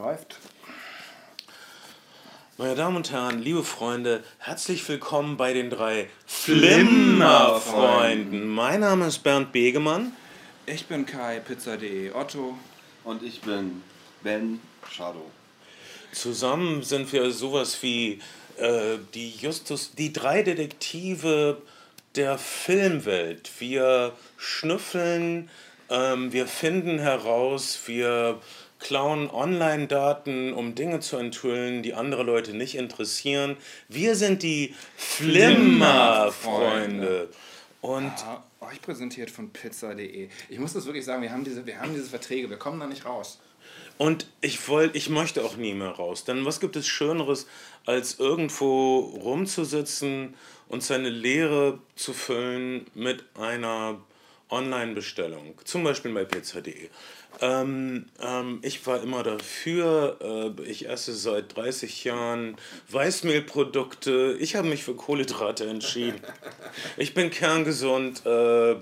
Läuft. Meine Damen und Herren, liebe Freunde, herzlich willkommen bei den drei Flimmerfreunden. Mein Name ist Bernd Begemann. Ich bin Kai, Pizza.de Otto. Und ich bin Ben Shadow. Zusammen sind wir sowas wie äh, die Justus, die drei Detektive der Filmwelt. Wir schnüffeln, ähm, wir finden heraus, wir klauen Online-Daten, um Dinge zu enthüllen, die andere Leute nicht interessieren. Wir sind die Flimmer-Freunde. Und Ja, euch präsentiert von Pizza.de. Ich muss das wirklich sagen, wir haben, diese, wir haben diese Verträge, wir kommen da nicht raus. Und ich wollte, ich möchte auch nie mehr raus. Denn was gibt es Schöneres, als irgendwo rumzusitzen und seine Leere zu füllen mit einer Online-Bestellung? Zum Beispiel bei pizza.de. Ähm, ähm, ich war immer dafür. Äh, ich esse seit 30 Jahren Weißmehlprodukte. Ich habe mich für Kohlenhydrate entschieden. Ich bin kerngesund. Äh,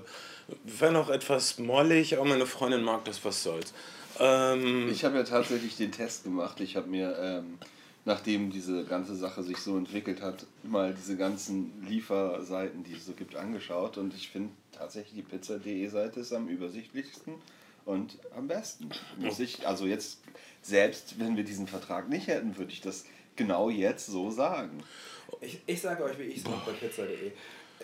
wenn auch etwas mollig, aber meine Freundin mag das, was soll's. Ähm, Ich habe ja tatsächlich den Test gemacht. Ich habe mir, ähm, nachdem diese ganze Sache sich so entwickelt hat, mal diese ganzen Lieferseiten, die es so gibt, angeschaut. Und ich finde tatsächlich, die Pizza.de Seite ist am übersichtlichsten und am besten. Muss ich, also jetzt, selbst wenn wir diesen Vertrag nicht hätten, würde ich das genau jetzt so sagen. Ich, ich sage euch, wie ich es mache bei Pizza.de.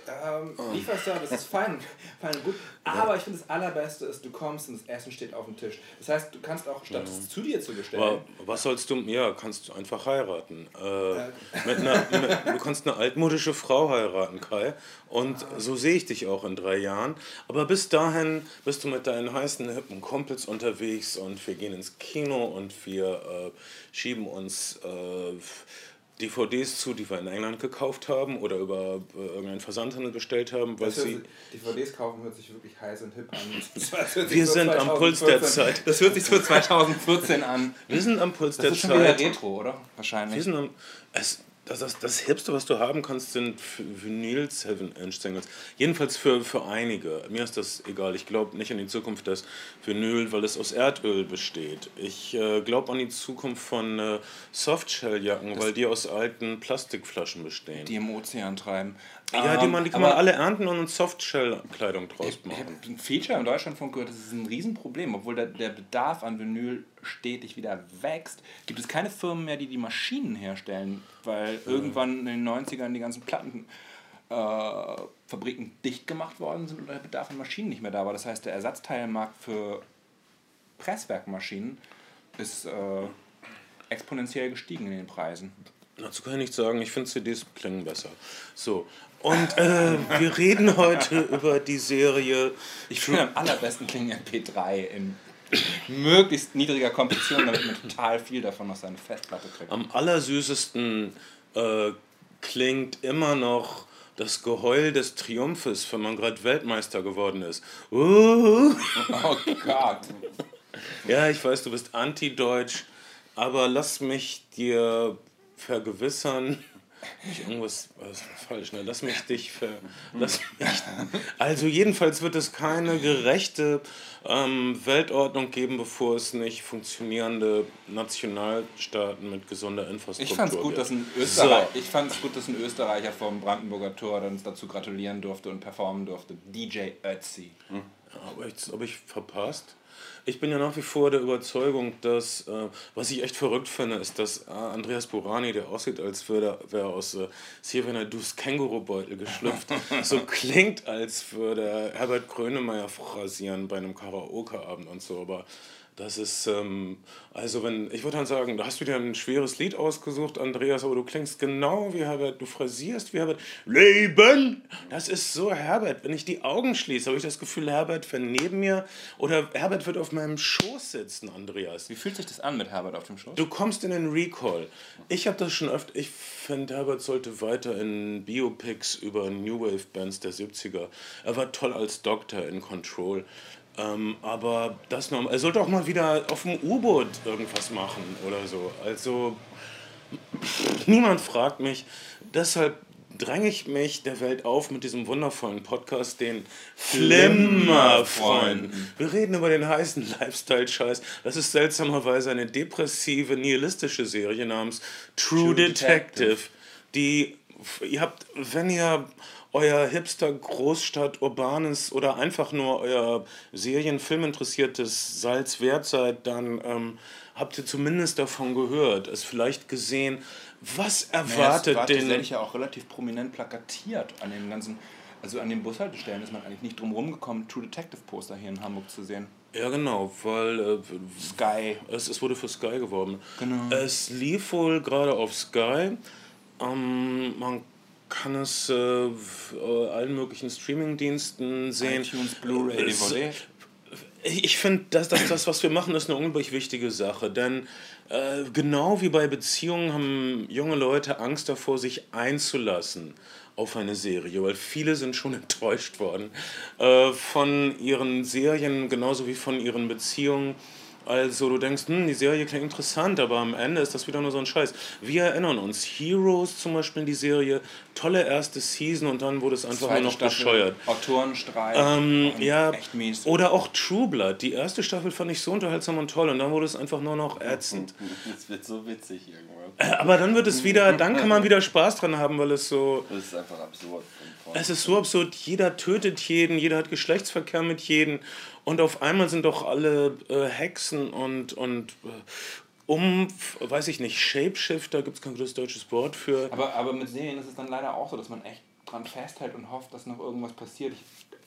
Ähm, Lieferservice ist fein, fein und gut, aber ich finde das Allerbeste ist, du kommst und das Essen steht auf dem Tisch. Das heißt, du kannst auch, statt es zu dir zu bestellen, Aber was sollst du? Ja, kannst du einfach heiraten. Äh, mit einer, mit, du kannst eine altmodische Frau heiraten, Kai. Und so sehe ich dich auch in drei Jahren. Aber bis dahin bist du mit deinen heißen, hippen Kumpels unterwegs und wir gehen ins Kino und wir äh, schieben uns äh, DVDs zu, die wir in England gekauft haben oder über äh, irgendeinen Versandhandel bestellt haben, weil das sie. DVDs kaufen hört sich wirklich heiß und hip an. Das Wir sind am Puls der 2014 Zeit. Das hört sich so 2014 an. Wir sind am Puls Das der ist schon wieder Zeit. Retro, oder? Wahrscheinlich. Wir sind am, es, das, das, das Hipste, was du haben kannst, sind Vinyl 7-Inch-Singles. Jedenfalls für, für einige. Mir ist das egal. Ich glaube nicht an die Zukunft des Vinyl, weil es aus Erdöl besteht. Ich äh, glaube an die Zukunft von äh, Softshell-Jacken, weil die aus alten Plastikflaschen bestehen. Die im Ozean treiben. Ja, die, Ähm, man, die kann aber man alle ernten und Softshell-Kleidung draus Ich habe machen. ein Feature im Deutschlandfunk gehört, das ist ein Riesenproblem. Obwohl der, der Bedarf an Vinyl stetig wieder wächst, gibt es keine Firmen mehr, die die Maschinen herstellen, weil irgendwann in den 90ern die ganzen Plattenfabriken äh, Fabriken dicht gemacht worden sind und der Bedarf an Maschinen nicht mehr da war. Das heißt, der Ersatzteilmarkt für Presswerkmaschinen ist äh, exponentiell gestiegen in den Preisen. Dazu kann ich nichts sagen, ich finde CDs klingen besser. So, und äh, wir reden heute über die Serie. Ich finde am allerbesten klingen MP3 in möglichst niedriger Kompression, damit man total viel davon aus seiner Festplatte kriegt. Am allersüßesten äh, klingt immer noch das Geheul des Triumphes, wenn man gerade Weltmeister geworden ist. Uh. Oh Gott. Ja, ich weiß, du bist anti-deutsch, aber lass mich dir vergewissern. Nicht irgendwas was falsch, ne? Lass mich dich ver. Lass mich, also, jedenfalls wird es keine gerechte ähm, Weltordnung geben, bevor es nicht funktionierende Nationalstaaten mit gesunder Infrastruktur Ich fand es gut, gibt. dass ein Österreich, ich fand's gut, dass ein Österreicher vom Brandenburger Tor dann dazu gratulieren durfte und performen durfte. DJ Ötzi. Aber ich, habe ich verpasst? Ich bin ja nach wie vor der Überzeugung, dass, äh, was ich echt verrückt finde, ist, dass äh, Andreas Burani, der aussieht, als würde er wäre aus äh, Sirena Dus Kängurubeutel geschlüpft, so klingt, als würde er Herbert Grönemeyer phrasieren bei einem Karaoke-Abend und so. Aber das ist, ähm, also wenn, ich würde dann sagen, da hast du dir ein schweres Lied ausgesucht, Andreas, aber du klingst genau wie Herbert, du phrasierst wie Herbert. Leben! Das ist so Herbert. Wenn ich die Augen schließe, habe ich das Gefühl, Herbert wäre neben mir oder Herbert wird auf meinem Schoß sitzen, Andreas. Wie fühlt sich das an mit Herbert auf dem Schoß? Du kommst in den Recall. Ich habe das schon öfter, ich finde, Herbert sollte weiter in Biopics über New Wave Bands der 70er. Er war toll als Doktor in Control. Ähm, aber das noch, er sollte auch mal wieder auf dem U-Boot irgendwas machen oder so. Also niemand fragt mich. Deshalb dränge ich mich der Welt auf mit diesem wundervollen Podcast, den Flimmerfreunden. Wir reden über den heißen Lifestyle-Scheiß. Das ist seltsamerweise eine depressive, nihilistische Serie namens True, True Detective, Detective, die ihr habt, wenn ihr euer Hipster Großstadt urbanes oder einfach nur euer Serienfilm interessiertes Salz wert seid, dann ähm, habt ihr zumindest davon gehört, es vielleicht gesehen. Was erwartet naja, den? Das ist ja auch relativ prominent plakatiert an den ganzen, also an den Bushaltestellen ist man eigentlich nicht drum rumgekommen, True Detective Poster hier in Hamburg zu sehen. Ja, genau, weil äh, Sky. Es, es wurde für Sky geworben. Genau. Es lief wohl gerade auf Sky. Ähm, man kann es äh, allen möglichen Streamingdiensten sehen. iTunes, Blu-ray, DVD. Ich finde, dass das, das, was wir machen, ist eine unglaublich wichtige Sache. Denn äh, genau wie bei Beziehungen haben junge Leute Angst davor, sich einzulassen auf eine Serie, weil viele sind schon enttäuscht worden äh, von ihren Serien, genauso wie von ihren Beziehungen. Also du denkst, hm, die Serie klingt interessant, aber am Ende ist das wieder nur so ein Scheiß. Wir erinnern uns, Heroes zum Beispiel, die Serie, tolle erste Season und dann wurde es einfach Zweite nur noch Staffel, bescheuert. Autorenstreit. Ähm, ja, echt mies. Oder auch True Blood. Die erste Staffel fand ich so unterhaltsam und toll und dann wurde es einfach nur noch ätzend. Es wird so witzig irgendwann. Äh, aber dann wird es wieder, dann kann man wieder Spaß dran haben, weil es so... Das ist einfach absurd. Es ist so absurd, jeder tötet jeden, jeder hat Geschlechtsverkehr mit jedem und auf einmal sind doch alle äh, Hexen und, und äh, um, weiß ich nicht, Shapeshifter, gibt es kein gutes deutsches Wort für. Aber, aber mit Serien ist es dann leider auch so, dass man echt dran festhält und hofft, dass noch irgendwas passiert. Ich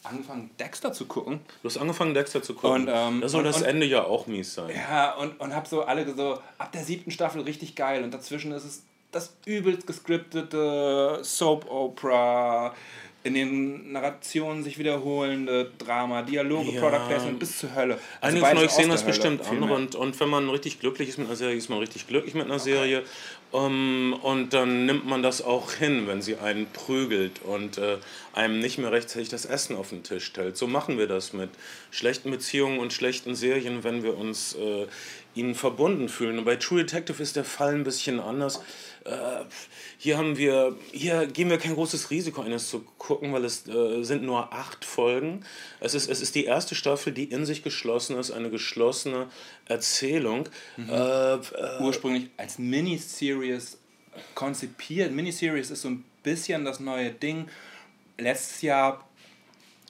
habe angefangen, Dexter zu gucken. Du hast angefangen, Dexter zu gucken. Und, ähm, da soll und, das und, Ende ja auch mies sein. Ja, und, und habe so alle so, ab der siebten Staffel richtig geil und dazwischen ist es das übelst gescriptete Soap-Opera in den Narrationen sich wiederholende Drama, Dialoge, ja. Product Placement bis zur Hölle. Also Einige von euch sehen das bestimmt an und, und wenn man richtig glücklich ist mit einer Serie, ist man richtig glücklich mit einer okay. Serie. Um, und dann nimmt man das auch hin, wenn sie einen prügelt und äh, einem nicht mehr rechtzeitig das Essen auf den Tisch stellt. So machen wir das mit schlechten Beziehungen und schlechten Serien, wenn wir uns äh, ihnen verbunden fühlen. Und bei True Detective ist der Fall ein bisschen anders. Äh, hier haben wir, hier gehen wir kein großes Risiko ein, es zu gucken, weil es äh, sind nur acht Folgen. Es ist, es ist die erste Staffel, die in sich geschlossen ist, eine geschlossene Erzählung. Mhm. Äh, äh Ursprünglich als Miniseries konzipiert. Miniseries ist so ein bisschen das neue Ding. Letztes Jahr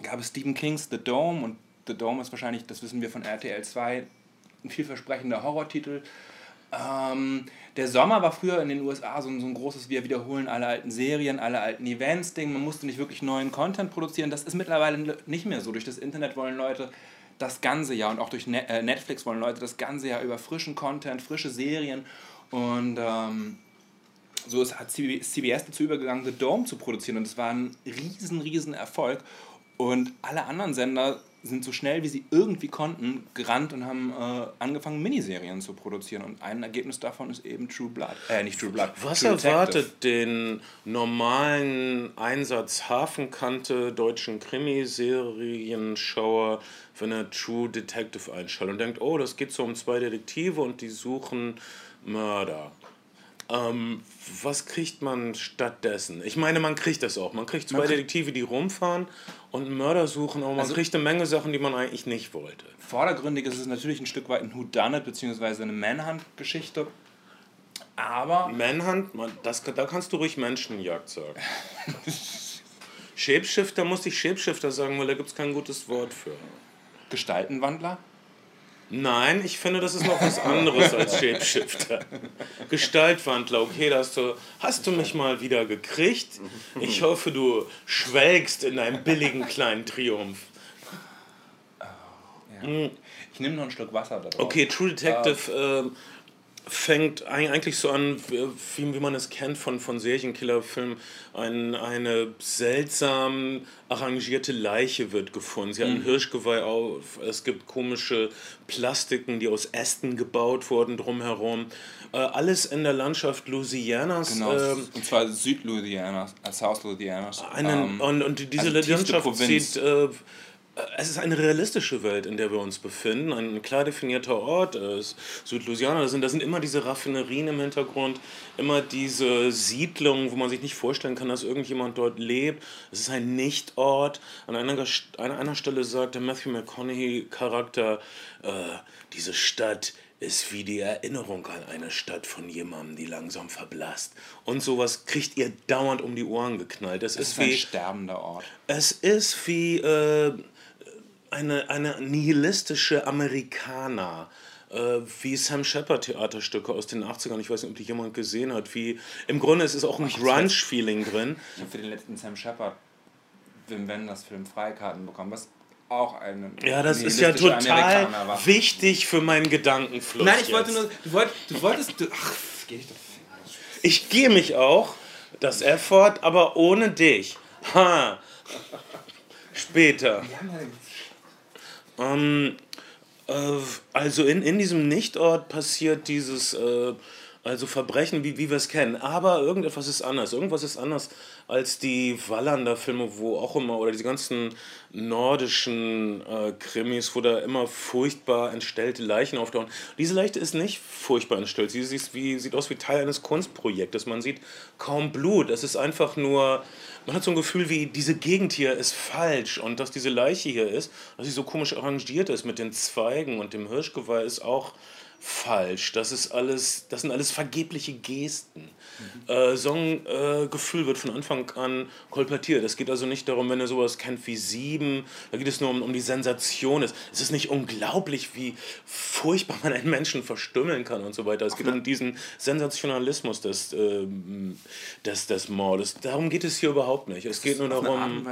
gab es Stephen Kings The Dome und The Dome ist wahrscheinlich, das wissen wir von RTL 2, ein vielversprechender Horrortitel. Ähm, der Sommer war früher in den USA so ein, so ein großes, wir wiederholen alle alten Serien, alle alten Events-Ding. Man musste nicht wirklich neuen Content produzieren. Das ist mittlerweile nicht mehr so. Durch das Internet wollen Leute das ganze Jahr und auch durch äh, Netflix wollen Leute das ganze Jahr über frischen Content, frische Serien. Und ähm, so ist, hat CBS dazu übergegangen, The Dome zu produzieren. Und es war ein riesen, riesen Erfolg. Und alle anderen Sender sind so schnell wie sie irgendwie konnten gerannt und haben äh, angefangen Miniserien zu produzieren und ein Ergebnis davon ist eben True Blood. Äh, nicht True Blood. Was True erwartet den normalen Einsatz Hafenkante deutschen Krimiserienschauer, wenn er True Detective einschaltet und denkt, oh, das geht so um zwei Detektive und die suchen Mörder. Ähm, was kriegt man stattdessen? Ich meine, man kriegt das auch. Man kriegt zwei man Detektive, die rumfahren und Mörder suchen, aber man also, kriegt eine Menge Sachen, die man eigentlich nicht wollte. Vordergründig ist es natürlich ein Stück weit ein Whodunit bzw. eine Manhunt-Geschichte. Aber. Manhunt, man, das, da kannst du ruhig Menschenjagd sagen. Shapeshifter muss ich Shapeshifter sagen, weil da gibt es kein gutes Wort für. Gestaltenwandler? Nein, ich finde, das ist noch was anderes als Shapeshifter. Gestaltwandler, okay, da hast du, hast du mich mal wieder gekriegt. Ich hoffe, du schwelgst in einem billigen kleinen Triumph. Oh, ja. Ich nehme noch einen Schluck Wasser da drauf. Okay, True Detective uh, fängt eigentlich so an, wie, wie man es kennt von, von Serienkillerfilmen. Ein, eine seltsam arrangierte Leiche wird gefunden. Sie mhm. hat ein mhm. Hirschgeweih auf. Es gibt komische Plastiken, die aus Ästen gebaut wurden drumherum. Äh, alles in der Landschaft Louisianas. Genau, ähm, und zwar Süd-Louisianas, äh, South Louisianas. Einen, ähm, und, und diese also Landschaft sieht... Äh, es ist eine realistische Welt, in der wir uns befinden. Ein klar definierter Ort, äh, Südlouisiana, da sind, da sind immer diese Raffinerien im Hintergrund, immer diese Siedlungen, wo man sich nicht vorstellen kann, dass irgendjemand dort lebt. Es ist ein Nichtort. An einer, an einer Stelle sagt der Matthew McConaughey-Charakter, äh, diese Stadt ist wie die Erinnerung an eine Stadt von jemandem, die langsam verblasst. Und sowas kriegt ihr dauernd um die Ohren geknallt. Es, es ist, ist wie, ein sterbender Ort. Es ist wie äh, eine, eine nihilistische Amerikaner. Äh, wie Sam Shepard Theaterstücke aus den 80ern, ich weiß nicht, ob die jemand gesehen hat, wie im Grunde ist es auch ein Grunge-Feeling drin. Ich habe für den letzten Sam Shepard Wim Wenders Film Freikarten bekommen, was auch eine. Ja, das ist ja total wichtig für meinen Gedankenfluss. Nein, ich wollte nur. Du wolltest. Du wolltest du, ach, geh ich doch. Ich gehe mich auch, das Effort, aber ohne dich. Ha. Später. Ähm, äh, also in, in diesem Nichtort passiert dieses. Äh, also Verbrechen, wie, wie wir es kennen. Aber irgendetwas ist anders. Irgendwas ist anders als die Wallander-Filme, wo auch immer, oder die ganzen nordischen äh, Krimis, wo da immer furchtbar entstellte Leichen auftauchen. Diese Leiche ist nicht furchtbar entstellt. Sie sieht, wie, sieht aus wie Teil eines Kunstprojektes. Man sieht kaum Blut. Es ist einfach nur, man hat so ein Gefühl wie, diese Gegend hier ist falsch und dass diese Leiche hier ist, dass sie so komisch arrangiert ist mit den Zweigen und dem Hirschgeweih ist auch falsch. Das ist alles, das sind alles vergebliche Gesten. Mhm. Äh, so ein äh, wird von Anfang an kolportiert. Es geht also nicht darum, wenn ihr sowas kennt wie Sieben, da geht es nur um, um die Sensation. Es, es ist nicht unglaublich, wie furchtbar man einen Menschen verstümmeln kann und so weiter. Es geht um diesen Sensationalismus des, äh, des, des Mordes. Darum geht es hier überhaupt nicht. Es geht nur darum.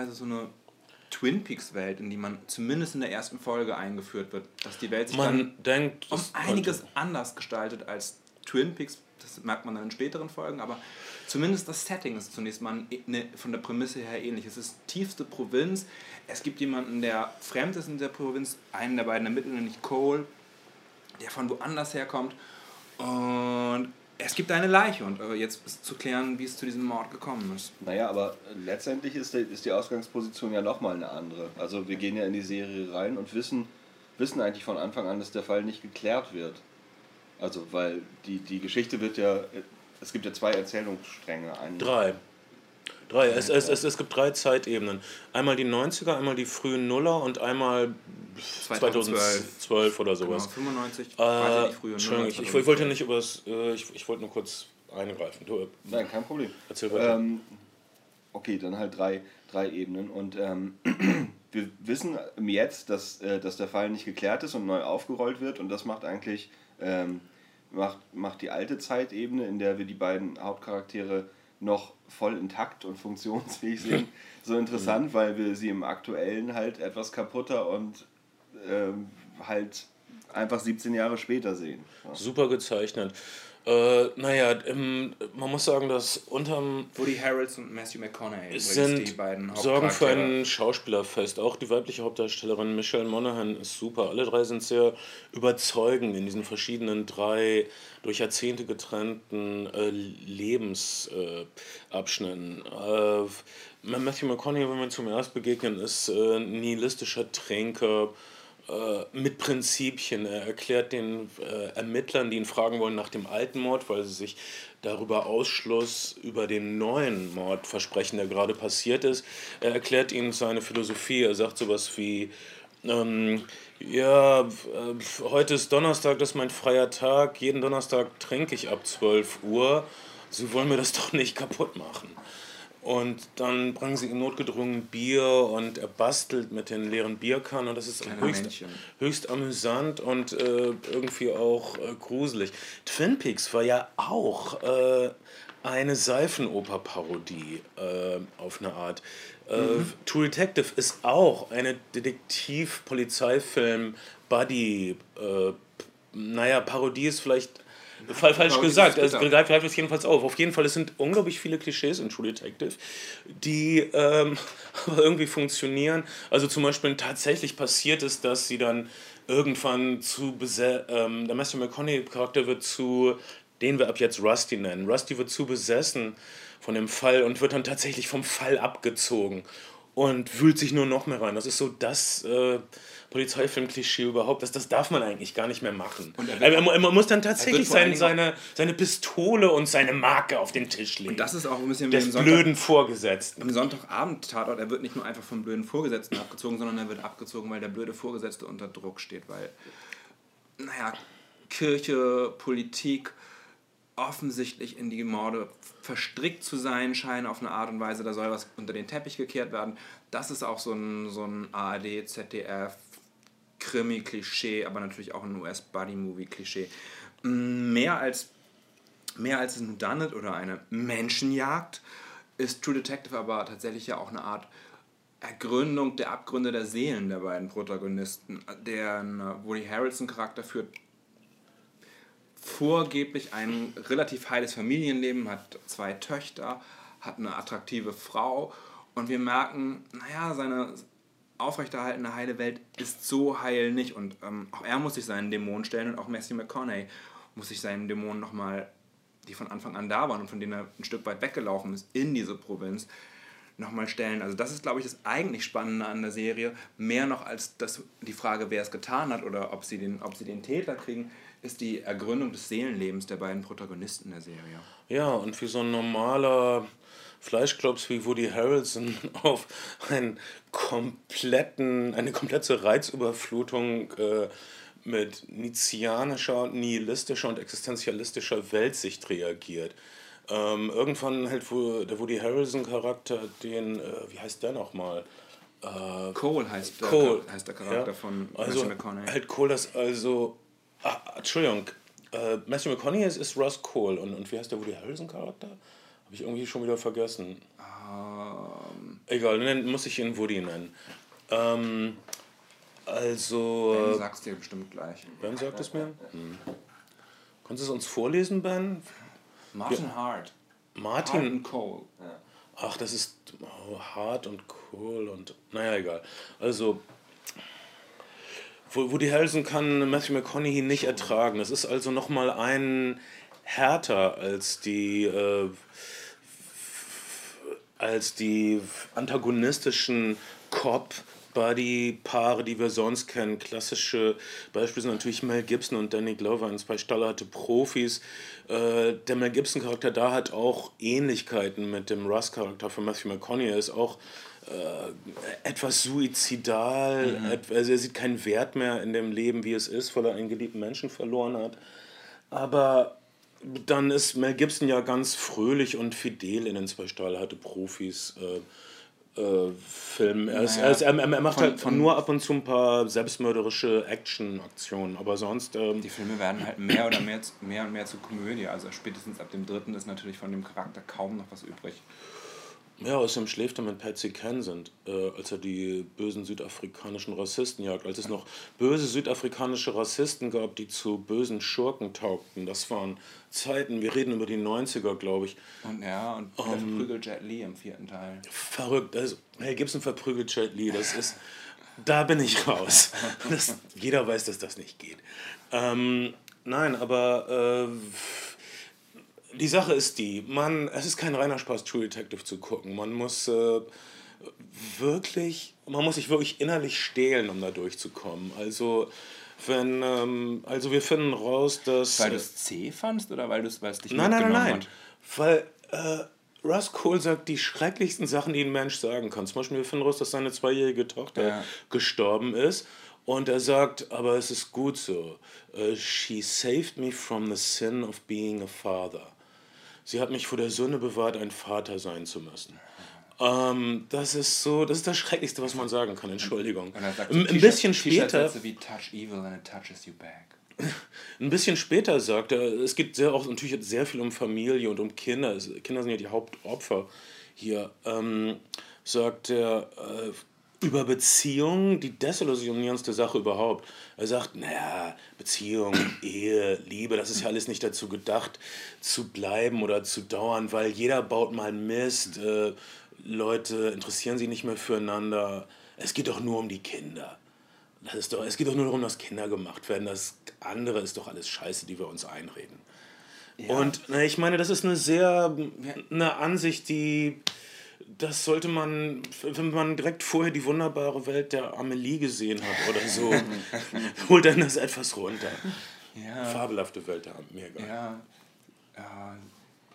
Twin Peaks Welt, in die man zumindest in der ersten Folge eingeführt wird, dass die Welt sich man dann denkt, um einiges anders gestaltet als Twin Peaks. Das merkt man dann in späteren Folgen, aber zumindest das Setting ist zunächst mal eine, von der Prämisse her ähnlich. Es ist tiefste Provinz. Es gibt jemanden, der fremd ist in der Provinz, einen der beiden ermittelt, nämlich Cole, der von woanders herkommt. Und es gibt eine Leiche und äh, jetzt ist zu klären, wie es zu diesem Mord gekommen ist. Naja, aber letztendlich ist die, ist die Ausgangsposition ja nochmal eine andere. Also wir gehen ja in die Serie rein und wissen, wissen eigentlich von Anfang an, dass der Fall nicht geklärt wird. Also weil die, die Geschichte wird ja, es gibt ja zwei Erzählungsstränge. Einen Drei. Drei. Es, es, es, es gibt drei Zeitebenen. Einmal die 90er, einmal die frühen Nuller und einmal 2012, 2012 oder sowas. Genau, 95 äh, die frühe Nuller. Ich, ich, ich, wollte nicht über das, äh, ich, ich wollte nur kurz eingreifen. Du, äh, Nein, kein Problem. Erzähl weiter. Ähm, okay, dann halt drei, drei Ebenen. Und ähm, wir wissen jetzt, dass, äh, dass der Fall nicht geklärt ist und neu aufgerollt wird. Und das macht eigentlich ähm, macht, macht die alte Zeitebene, in der wir die beiden Hauptcharaktere noch voll intakt und funktionsfähig sind, so interessant, weil wir sie im aktuellen halt etwas kaputter und ähm, halt einfach 17 Jahre später sehen. Ja. Super gezeichnet. Äh, naja, im, man muss sagen, dass unterm. Woody Harrelson und Matthew McConaughey sind die beiden sorgen für ein Schauspielerfest. Auch die weibliche Hauptdarstellerin Michelle Monaghan ist super. Alle drei sind sehr überzeugend in diesen verschiedenen drei durch Jahrzehnte getrennten äh, Lebensabschnitten. Äh, Matthew McConaughey, wenn wir zum ersten begegnen, ist äh, nihilistischer Trinker äh, mit Prinzipien. Er erklärt den äh, Ermittlern, die ihn fragen wollen nach dem alten Mord, weil sie sich darüber Ausschluss über den neuen Mord versprechen, der gerade passiert ist. Er erklärt ihnen seine Philosophie. Er sagt sowas wie, ähm, ja, äh, heute ist Donnerstag, das ist mein freier Tag. Jeden Donnerstag trinke ich ab 12 Uhr. Sie wollen mir das doch nicht kaputt machen. Und dann bringen sie ihm notgedrungen Bier und er bastelt mit den leeren Bierkannen und das ist höchst, höchst amüsant und äh, irgendwie auch äh, gruselig. Twin Peaks war ja auch äh, eine Seifenoper-Parodie äh, auf eine Art. Äh, mhm. True Detective ist auch eine Detektiv-Polizeifilm-Buddy. Äh, naja, Parodie ist vielleicht Fall, falsch gesagt. Es also, greift es jedenfalls auf. Auf jeden Fall, es sind unglaublich viele Klischees in True Detective, die ähm, irgendwie funktionieren. Also zum Beispiel tatsächlich passiert ist, dass sie dann irgendwann zu ähm, der Matthew McConaughey-Charakter wird zu, den wir ab jetzt Rusty nennen. Rusty wird zu besessen von dem Fall und wird dann tatsächlich vom Fall abgezogen und wühlt sich nur noch mehr rein. Das ist so das äh, Polizeifilm-Klischee überhaupt. Das, das darf man eigentlich gar nicht mehr machen. Er, wird, er, man muss dann tatsächlich sein, seine, seine Pistole und seine Marke auf den Tisch legen. Und das ist auch ein bisschen wie Des blöden Vorgesetzten. Im Sonntagabend-Tatort, er wird nicht nur einfach vom blöden Vorgesetzten abgezogen, sondern er wird abgezogen, weil der blöde Vorgesetzte unter Druck steht, weil, naja, Kirche, Politik offensichtlich in die Morde verstrickt zu sein scheinen auf eine Art und Weise, da soll was unter den Teppich gekehrt werden. Das ist auch so ein, so ein ARD, ZDF, Krimi-Klischee, aber natürlich auch ein US-Buddy-Movie-Klischee. Mehr als, mehr als ein Whodunit oder eine Menschenjagd ist True Detective aber tatsächlich ja auch eine Art Ergründung der Abgründe der Seelen der beiden Protagonisten. Der Woody Harrelson-Charakter führt vorgeblich ein relativ heiles Familienleben, hat zwei Töchter, hat eine attraktive Frau und wir merken, naja, seine aufrechterhaltene heile Welt ist so heil nicht und ähm, auch er muss sich seinen Dämonen stellen und auch Matthew McConaughey muss sich seinen Dämonen nochmal, die von Anfang an da waren und von denen er ein Stück weit weggelaufen ist, in diese Provinz nochmal stellen. Also das ist, glaube ich, das eigentlich Spannende an der Serie, mehr noch als das, die Frage, wer es getan hat oder ob sie den, ob sie den Täter kriegen, ist die Ergründung des Seelenlebens der beiden Protagonisten der Serie. Ja, und wie so ein normaler Fleischklops wie Woody Harrelson auf einen kompletten, eine komplette Reizüberflutung äh, mit nizianischer, nihilistischer und existenzialistischer Weltsicht reagiert. Ähm, irgendwann hält der Woody Harrelson-Charakter den, äh, wie heißt der nochmal? Äh, Cole heißt der, Cole. heißt der Charakter ja. von also, Matthew McConaughey. Hält Cole das also Ah, Entschuldigung. Äh, Matthew McConaughey ist, ist Ross Cole. Und, und wie heißt der Woody Harrelson-Charakter? Habe ich irgendwie schon wieder vergessen. Um. Ähm. Egal, dann muss ich ihn Woody nennen. Ähm, also. Ben äh, sagst dir bestimmt gleich. Ben sagt es mir? Hm. Kannst du es uns vorlesen, Ben? Martin ja. Hart. Martin. Hart und Cole. Ja. Ach, das ist oh, Hart und Cole und. Naja, egal. Also, Woody Harrelson kann Matthew McConaughey nicht ertragen. Das ist also nochmal ein härter als die, äh, als die antagonistischen Cop Buddy-Paare, die wir sonst kennen. Klassische Beispiele sind natürlich Mel Gibson und Danny Glover, zwei stahlharte Profis. Äh, der Mel Gibson-Charakter da hat auch Ähnlichkeiten mit dem Russ-Charakter von Matthew McConaughey. Er ist auch äh, etwas suizidal, mhm. also er sieht keinen Wert mehr in dem Leben, wie es ist, weil er einen geliebten Menschen verloren hat. Aber dann ist Mel Gibson ja ganz fröhlich und fidel in den zwei stahlharte Profis. Äh, äh, Film. Er, ist, naja, er, ist, er, er, macht von, halt von nur ab und zu ein paar selbstmörderische Action-Aktionen, aber sonst. Ähm, die Filme werden halt mehr oder mehr, mehr und mehr zur Komödie. Also spätestens ab dem dritten ist natürlich von dem Charakter kaum noch was übrig. Ja, außerdem schläft er mit Patsy Kensint, äh, als er die bösen südafrikanischen Rassisten jagt. Als es noch böse südafrikanische Rassisten gab, die zu bösen Schurken taugten. Das waren Zeiten, wir reden über die 90er, glaube ich. Und ja, und um, ähm, verprügelt Jet Li im vierten Teil. Verrückt. Also, hey, Gibson verprügelt Jet Li, das ist. da bin ich raus. Das, jeder weiß, dass das nicht geht. Ähm, nein, aber. Äh, die Sache ist die, man, es ist kein reiner Spaß, True Detective zu gucken. Man muss äh, wirklich, man muss sich wirklich innerlich stehlen, um da durchzukommen. Also, wenn, ähm, also wir finden raus, dass. Weil du es C fandst oder weil, weil es dich nein, nein, nein, nein. Hat? Weil äh, Russ Cole sagt die schrecklichsten Sachen, die ein Mensch sagen kann. Zum Beispiel, wir finden raus, dass seine zweijährige Tochter ja. gestorben ist. Und er sagt, aber es ist gut so. Uh, she saved me from the sin of being a father. Sie hat mich vor der Sünde bewahrt, ein Vater sein zu müssen. Ähm, das ist so, das ist das Schrecklichste, was man sagen kann. Entschuldigung. Ein, ein bisschen später. Wie touch evil and it touches you back. Ein bisschen später sagt er, es geht sehr auch natürlich sehr viel um Familie und um Kinder. Kinder sind ja die Hauptopfer hier. Ähm, sagt er, äh, über Beziehungen die desillusionierendste Sache überhaupt. Er sagt, naja, Beziehung, Ehe, Liebe, das ist ja alles nicht dazu gedacht, zu bleiben oder zu dauern, weil jeder baut mal Mist, äh, Leute interessieren sich nicht mehr füreinander. Es geht doch nur um die Kinder. Das ist doch, es geht doch nur darum, dass Kinder gemacht werden. Das andere ist doch alles Scheiße, die wir uns einreden. Ja. Und na, ich meine, das ist eine sehr, eine Ansicht, die das sollte man, wenn man direkt vorher die wunderbare Welt der Amelie gesehen hat oder so, holt dann das etwas runter. Ja. Fabelhafte Welt der Amelie. Ja. ja.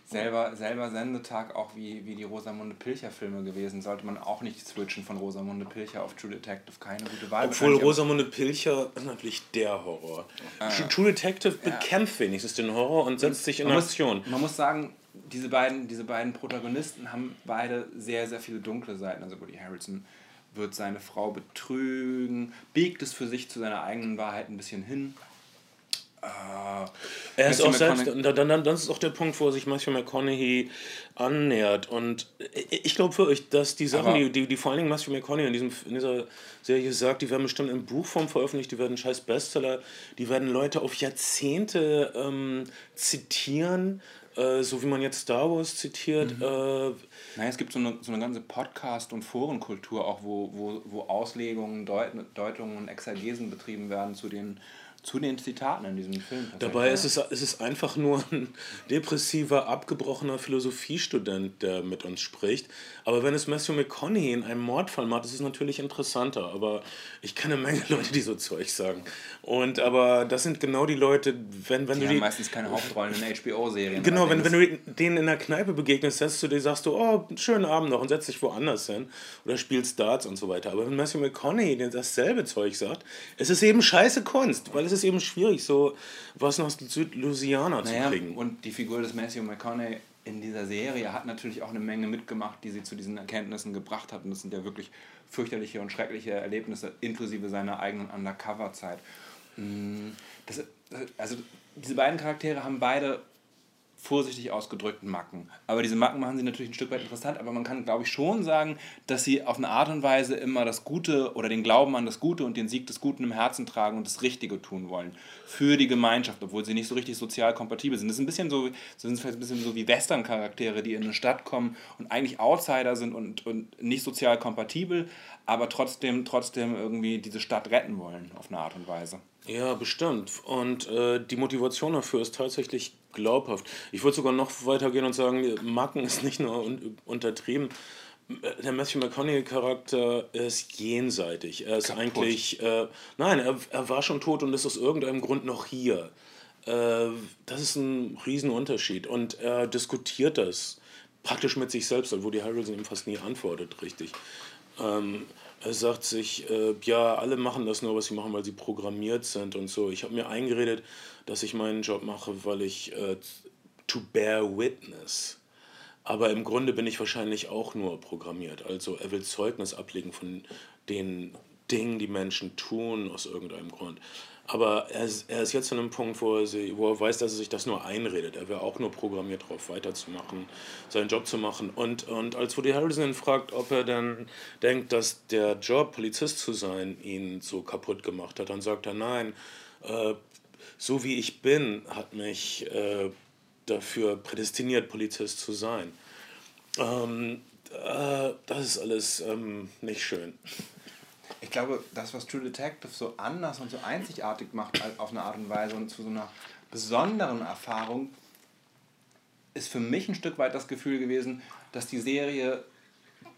Selber, selber Sendetag, auch wie, wie die Rosamunde Pilcher-Filme gewesen, sollte man auch nicht switchen von Rosamunde Pilcher auf True Detective. Keine gute Wahl. Obwohl Rosamunde Pilcher natürlich der Horror. Ah. True Detective ja. bekämpft wenigstens den Horror und setzt sich in man Aktion. Man muss sagen, diese beiden, diese beiden Protagonisten haben beide sehr, sehr viele dunkle Seiten. Also Woody Harrelson wird seine Frau betrügen, biegt es für sich zu seiner eigenen Wahrheit ein bisschen hin. Uh, er ist auch selbst, dann, dann, das ist auch der Punkt, wo sich Matthew McConaughey annähert. Und ich glaube wirklich, dass die Sachen, die, die, die vor allen Dingen Matthew McConaughey in, diesem, in dieser Serie sagt, die werden bestimmt in Buchform veröffentlicht, die werden scheiß Bestseller, die werden Leute auf Jahrzehnte ähm, zitieren äh, so wie man jetzt Star Wars zitiert. Mhm. Äh, naja, es gibt so eine, so eine ganze Podcast- und Forenkultur auch, wo, wo, wo Auslegungen, Deut Deutungen und Exegesen betrieben werden zu den zu den Zitaten in diesem Film. Dabei ist es, ist es einfach nur ein depressiver, abgebrochener Philosophiestudent, der mit uns spricht. Aber wenn es Matthew McConaughey in einem Mordfall macht, ist es natürlich interessanter. Aber ich kenne eine Menge Leute, die so Zeug sagen. Und aber das sind genau die Leute, wenn, wenn die du haben die. meistens keine Hauptrollen in HBO-Serien. Genau, wenn, wenn du denen in der Kneipe begegnest, setzt du dir, sagst du, oh, schönen Abend noch und setzt dich woanders hin. Oder spielst Darts und so weiter. Aber wenn Matthew McConaughey dir dasselbe Zeug sagt, es ist eben scheiße Kunst, weil es ist eben schwierig, so was nach Südlouisiana naja, zu kriegen. Und die Figur des Matthew McConaughey in dieser Serie hat natürlich auch eine Menge mitgemacht, die sie zu diesen Erkenntnissen gebracht hat. Und das sind ja wirklich fürchterliche und schreckliche Erlebnisse, inklusive seiner eigenen Undercover-Zeit. Mm, das, also diese beiden Charaktere haben beide vorsichtig ausgedrückten Macken. Aber diese Macken machen sie natürlich ein Stück weit interessant, aber man kann, glaube ich, schon sagen, dass sie auf eine Art und Weise immer das Gute oder den Glauben an das Gute und den Sieg des Guten im Herzen tragen und das Richtige tun wollen. Für die Gemeinschaft, obwohl sie nicht so richtig sozial kompatibel sind. Das ist ein bisschen so, sind vielleicht ein bisschen so wie Western-Charaktere, die in eine Stadt kommen und eigentlich Outsider sind und, und nicht sozial kompatibel, aber trotzdem, trotzdem irgendwie diese Stadt retten wollen, auf eine Art und Weise. Ja, bestimmt. Und äh, die Motivation dafür ist tatsächlich glaubhaft. Ich würde sogar noch weitergehen und sagen, Macken ist nicht nur un untertrieben. Der Matthew McConaughey-Charakter ist jenseitig. Er ist Kaputt. eigentlich. Äh, nein, er, er war schon tot und ist aus irgendeinem Grund noch hier. Äh, das ist ein Riesenunterschied. Und er diskutiert das praktisch mit sich selbst, obwohl die Harrelson ihm fast nie antwortet, richtig. Ähm, er sagt sich, äh, ja, alle machen das nur, was sie machen, weil sie programmiert sind und so. Ich habe mir eingeredet, dass ich meinen Job mache, weil ich äh, to bear witness. Aber im Grunde bin ich wahrscheinlich auch nur programmiert. Also er will Zeugnis ablegen von den Dingen, die Menschen tun, aus irgendeinem Grund. Aber er ist, er ist jetzt an einem Punkt, wo er, sie, wo er weiß, dass er sich das nur einredet. Er wäre auch nur programmiert darauf, weiterzumachen, seinen Job zu machen. Und, und als Woody Harrelson ihn fragt, ob er dann denkt, dass der Job, Polizist zu sein, ihn so kaputt gemacht hat, dann sagt er, nein, äh, so wie ich bin, hat mich äh, dafür prädestiniert, Polizist zu sein. Ähm, äh, das ist alles ähm, nicht schön ich glaube, das, was True Detective so anders und so einzigartig macht auf eine Art und Weise und zu so einer besonderen Erfahrung, ist für mich ein Stück weit das Gefühl gewesen, dass die Serie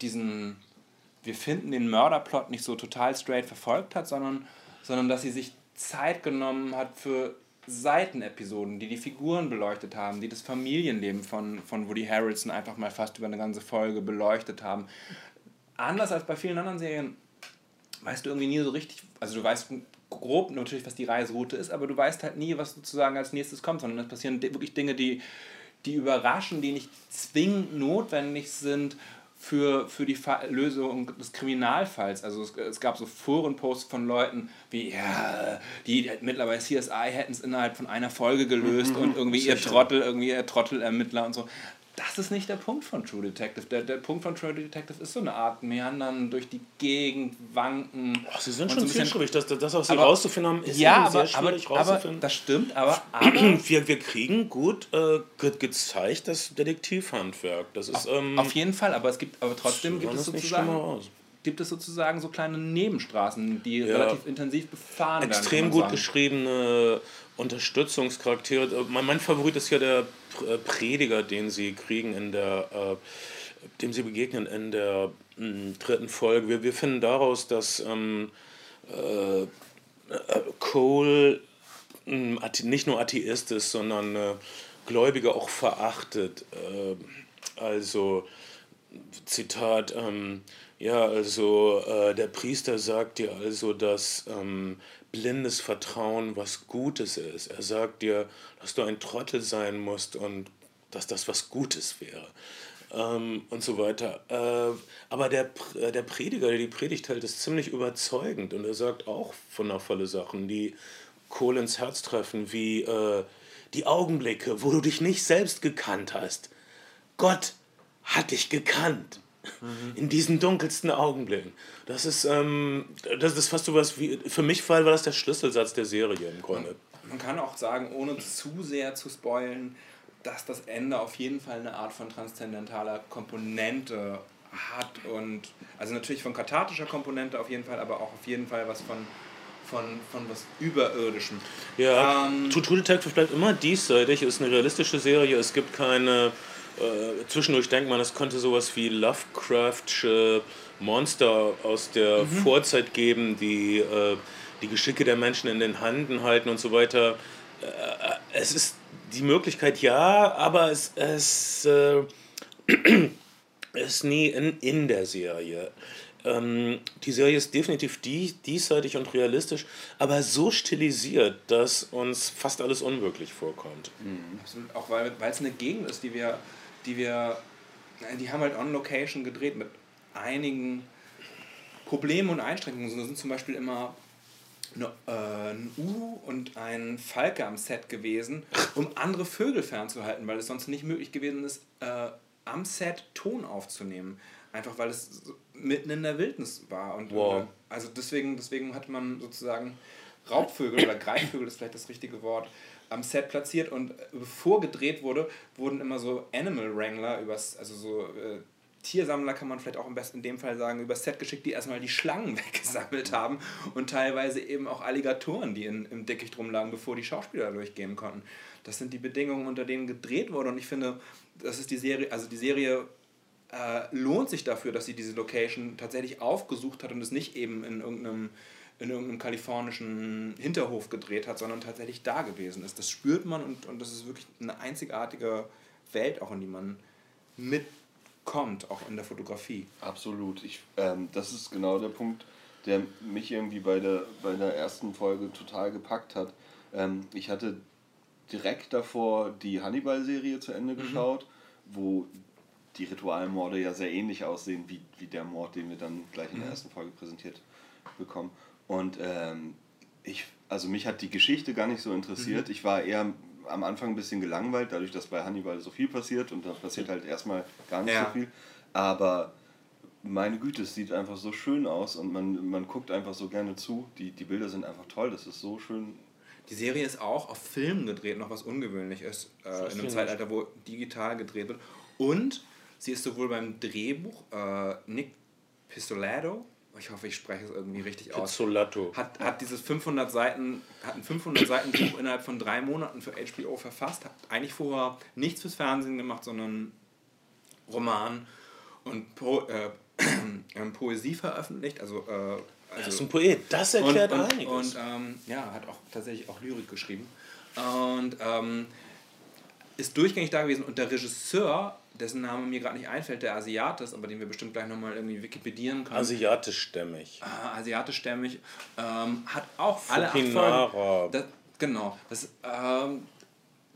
diesen, wir finden den Mörderplot nicht so total straight verfolgt hat, sondern, sondern dass sie sich Zeit genommen hat für Seitenepisoden, die die Figuren beleuchtet haben, die das Familienleben von, von Woody Harrelson einfach mal fast über eine ganze Folge beleuchtet haben. Anders als bei vielen anderen Serien weißt du irgendwie nie so richtig, also du weißt grob natürlich, was die Reiseroute ist, aber du weißt halt nie, was sozusagen als nächstes kommt, sondern es passieren wirklich Dinge, die, die überraschen, die nicht zwingend notwendig sind für, für die Lösung des Kriminalfalls. Also es, es gab so Forenposts von Leuten wie, ja, die mittlerweile CSI hätten es innerhalb von einer Folge gelöst und irgendwie ihr Trottel, irgendwie ihr Trottelermittler und so das ist nicht der Punkt von True Detective. Der, der Punkt von True Detective ist so eine Art Meandern durch die Gegend, wanken. Ach, sie sind schon so zielstrebig. Das, das auch sie aber, rauszufinden haben, ist ja, aber, sehr schwierig aber, rauszufinden. Aber, das stimmt, aber, aber wir, wir kriegen gut äh, gezeigt das Detektivhandwerk. Das ist, ähm, auf, jeden Fall, aber es gibt aber trotzdem gibt es sozusagen gibt es sozusagen so kleine Nebenstraßen, die ja. relativ intensiv befahren Extrem werden. Extrem gut geschriebene Unterstützungscharaktere. Mein, mein Favorit ist ja der äh, Prediger, den sie kriegen in der dem sie begegnen in der mh, mm, dritten Folge. Wir, wir finden daraus, dass ähm, äh, Cole mh, mm, nicht nur Atheist ist, sondern äh, Gläubige auch verachtet. Äh, also, Zitat, ähm, ja, also äh, der Priester sagt dir also, dass ähm, blindes Vertrauen was Gutes ist. Er sagt dir, dass du ein Trottel sein musst und dass das was Gutes wäre. Ähm, und so weiter. Äh, aber der, äh, der Prediger, der die Predigt hält, ist ziemlich überzeugend und er sagt auch wundervolle Sachen, die Kohl ins Herz treffen, wie äh, die Augenblicke, wo du dich nicht selbst gekannt hast. Gott hat dich gekannt. Mhm. In diesen dunkelsten Augenblicken. Das ist, ähm, das ist fast so was wie, für mich war das der Schlüsselsatz der Serie im Grunde. Man kann auch sagen, ohne zu sehr zu spoilen, dass das Ende auf jeden Fall eine Art von transzendentaler Komponente hat und also natürlich von kathartischer Komponente auf jeden Fall, aber auch auf jeden Fall was von von, von was Überirdischem. Ja, ähm, True Detective bleibt immer diesseitig, ist eine realistische Serie, es gibt keine äh, zwischendurch denkt man, es könnte sowas wie Lovecraftsche Monster aus der mhm. Vorzeit geben, die äh, die Geschicke der Menschen in den Händen halten und so weiter. Äh, es ist die Möglichkeit ja, aber es, es äh, ist nie in, in der Serie. Ähm, die Serie ist definitiv die, diesseitig und realistisch, aber so stilisiert, dass uns fast alles unwirklich vorkommt. Mhm. Auch weil es eine Gegend ist, die wir die wir, die haben halt on Location gedreht mit einigen Problemen und Einschränkungen. Da sind zum Beispiel immer eine, äh, ein Uhu und ein Falke am Set gewesen, um andere Vögel fernzuhalten, weil es sonst nicht möglich gewesen ist, äh, am Set Ton aufzunehmen. Einfach weil es mitten in der Wildnis war. Und, wow. also deswegen, deswegen hat man sozusagen Raubvögel oder Greifvögel ist vielleicht das richtige Wort, am Set platziert und äh, bevor gedreht wurde, wurden immer so Animal Wrangler übers, also so äh, Tiersammler kann man vielleicht auch im besten in dem Fall sagen, übers Set geschickt, die erstmal die Schlangen weggesammelt haben und teilweise eben auch Alligatoren, die in, im Dickicht rumlagen, bevor die Schauspieler durchgehen konnten. Das sind die Bedingungen, unter denen gedreht wurde und ich finde, das ist die Serie, also die Serie äh, lohnt sich dafür, dass sie diese Location tatsächlich aufgesucht hat und es nicht eben in irgendeinem in irgendeinem kalifornischen Hinterhof gedreht hat, sondern tatsächlich da gewesen ist. Das spürt man und, und das ist wirklich eine einzigartige Welt, auch in die man mitkommt, auch in der Fotografie. Absolut. Ich, ähm, das ist genau der Punkt, der mich irgendwie bei der, bei der ersten Folge total gepackt hat. Ähm, ich hatte direkt davor die Hannibal-Serie zu Ende mhm. geschaut, wo die Ritualmorde ja sehr ähnlich aussehen wie, wie der Mord, den wir dann gleich in der mhm. ersten Folge präsentiert bekommen. Und ähm, ich, also mich hat die Geschichte gar nicht so interessiert. Mhm. Ich war eher am Anfang ein bisschen gelangweilt, dadurch, dass bei Hannibal so viel passiert und da passiert halt erstmal gar nicht ja. so viel. Aber meine Güte, es sieht einfach so schön aus und man, man guckt einfach so gerne zu. Die, die Bilder sind einfach toll, das ist so schön. Die Serie ist auch auf Film gedreht, noch was ungewöhnlich ist, äh, in einem Zeitalter, wo digital gedreht wird. Und sie ist sowohl beim Drehbuch, äh, Nick Pistolato, ich hoffe, ich spreche es irgendwie richtig aus. Pizzolato. Hat, hat dieses 500 Seiten, hat ein 500 Seiten Buch innerhalb von drei Monaten für HBO verfasst, hat eigentlich vorher nichts fürs Fernsehen gemacht, sondern Roman und po, äh, äh, Poesie veröffentlicht, also äh, also, das ist ein Poet, das erklärt und, und, einiges. Und ähm, ja, hat auch tatsächlich auch Lyrik geschrieben. Und ähm, ist durchgängig da gewesen. Und der Regisseur dessen Name mir gerade nicht einfällt, der Asiat ist, aber den wir bestimmt gleich nochmal irgendwie wikipedieren können. Asiatischstämmig. Ah, asiatischstämmig. Ähm, hat auch alle acht Folgen. Das, genau. Das, ähm,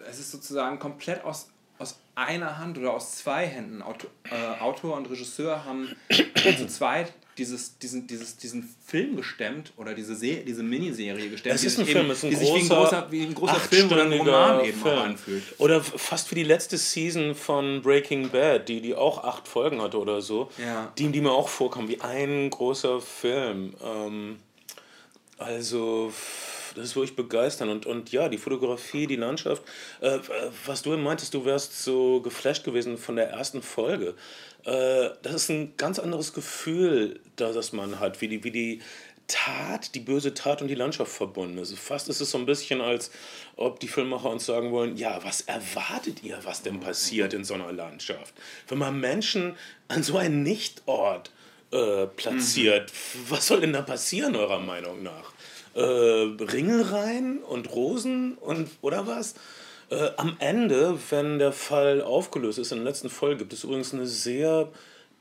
es ist sozusagen komplett aus, aus einer Hand oder aus zwei Händen. Autor, äh, Autor und Regisseur haben zu zweit dieses, diesen, dieses, diesen Film gestemmt oder diese, Se diese Miniserie gestemmt. Es ist ein Film, es ist ein die großer, sich wie ein großer, wie ein großer Film oder ein Roman eben Film. anfühlt. Oder fast wie die letzte Season von Breaking Bad, die, die auch acht Folgen hatte oder so, ja. die, die mir auch vorkommen wie ein großer Film. Ähm, also das ist wirklich begeisternd. Und, und ja, die Fotografie, die Landschaft. Äh, was du meintest, du wärst so geflasht gewesen von der ersten Folge. Äh, das ist ein ganz anderes Gefühl, das man hat, wie die, wie die Tat, die böse Tat und die Landschaft verbunden ist. Fast ist es so ein bisschen, als ob die Filmemacher uns sagen wollen, ja, was erwartet ihr, was denn passiert in so einer Landschaft? Wenn man Menschen an so einen Nichtort äh, platziert, mhm. was soll denn da passieren, eurer Meinung nach? Äh, Ringelreihen und Rosen und oder was? Äh, am Ende, wenn der Fall aufgelöst ist, in der letzten Folge gibt es übrigens eine sehr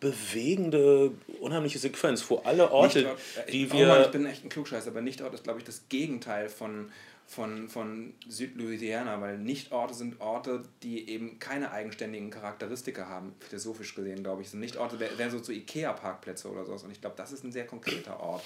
bewegende, unheimliche Sequenz, wo alle Orte, Nichtort, äh, die wir. Oh Mann, ich bin echt ein Klugscheißer, aber Nichtort ist, glaube ich, das Gegenteil von, von, von Südlouisiana, weil Nichtorte sind Orte, die eben keine eigenständigen Charakteristika haben, philosophisch gesehen, glaube ich. Sind Nichtorte wären so zu Ikea-Parkplätze oder sowas und ich glaube, das ist ein sehr konkreter Ort.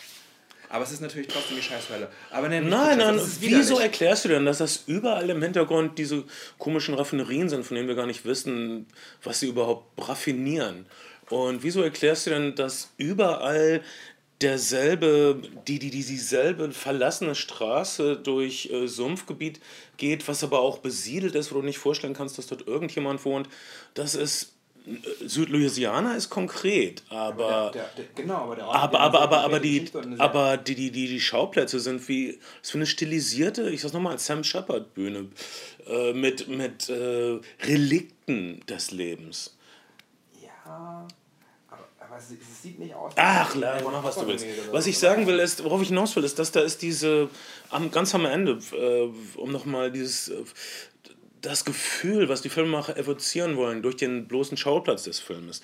Aber es ist natürlich trotzdem die Scheißhölle. Aber nein, nein, nein wieso erklärst du denn, dass das überall im Hintergrund diese komischen Raffinerien sind, von denen wir gar nicht wissen, was sie überhaupt raffinieren? Und wieso erklärst du denn, dass überall derselbe, die, die, die dieselbe verlassene Straße durch äh, Sumpfgebiet geht, was aber auch besiedelt ist, wo du nicht vorstellen kannst, dass dort irgendjemand wohnt. Das ist Südlouisiana ist konkret, aber, der, genau, aber, aber, aber, aber, aber, die, aber die, die, die, die Schauplätze sind wie so eine stilisierte, ich sag's nochmal, Sam Shepard Bühne äh, mit, mit äh, Relikten des Lebens. Ja, es, es sieht nicht aus. Ach, Larry, mach was du willst. Was ich sagen will, ist, worauf ich hinaus will, ist, dass da ist diese, am, ganz am Ende, äh, um nochmal dieses, äh, das Gefühl, was die Filmemacher evozieren wollen durch den bloßen Schauplatz des Filmes.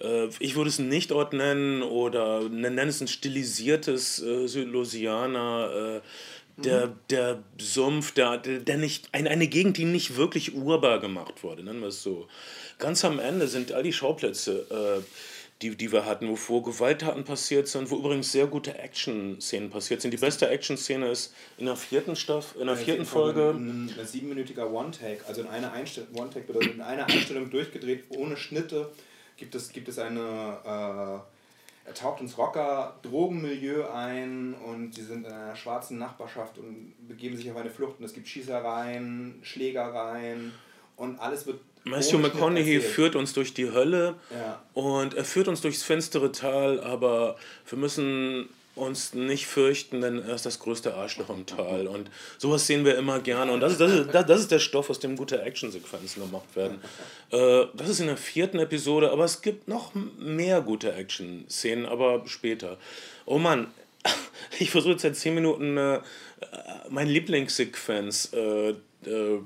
Äh, ich würde es nicht Ort nennen oder nenne es ein stilisiertes äh, Südlouisiana. Äh, der, mhm. der Sumpf, der, der nicht, eine, eine Gegend, die nicht wirklich urbar gemacht wurde, nennen wir es so. Ganz am Ende sind all die Schauplätze äh, die, die wir hatten, wo, Gewalttaten passiert sind, wo übrigens sehr gute Action-Szenen passiert sind. Die beste Action-Szene ist in der vierten Staffel, in der vierten Folge. Ein, ein siebenminütiger One-Take, also in einer Einstellung, One-Take bedeutet in einer Einstellung durchgedreht, ohne Schnitte, gibt es, gibt es eine. Äh, er taucht ins Rocker-Drogenmilieu ein und sie sind in einer schwarzen Nachbarschaft und begeben sich auf eine Flucht und es gibt Schießereien, Schlägereien und alles wird Matthew McConaughey führt uns durch die Hölle ja. und er führt uns durchs finstere Tal, aber wir müssen uns nicht fürchten, denn er ist das größte Arschloch im Tal. Und sowas sehen wir immer gerne. Und das ist, das ist, das ist der Stoff, aus dem gute Actionsequenzen gemacht werden. Äh, das ist in der vierten Episode, aber es gibt noch mehr gute Action-Szenen, aber später. Oh Mann, ich versuche jetzt seit zehn Minuten äh, meine Lieblingssequenz äh, äh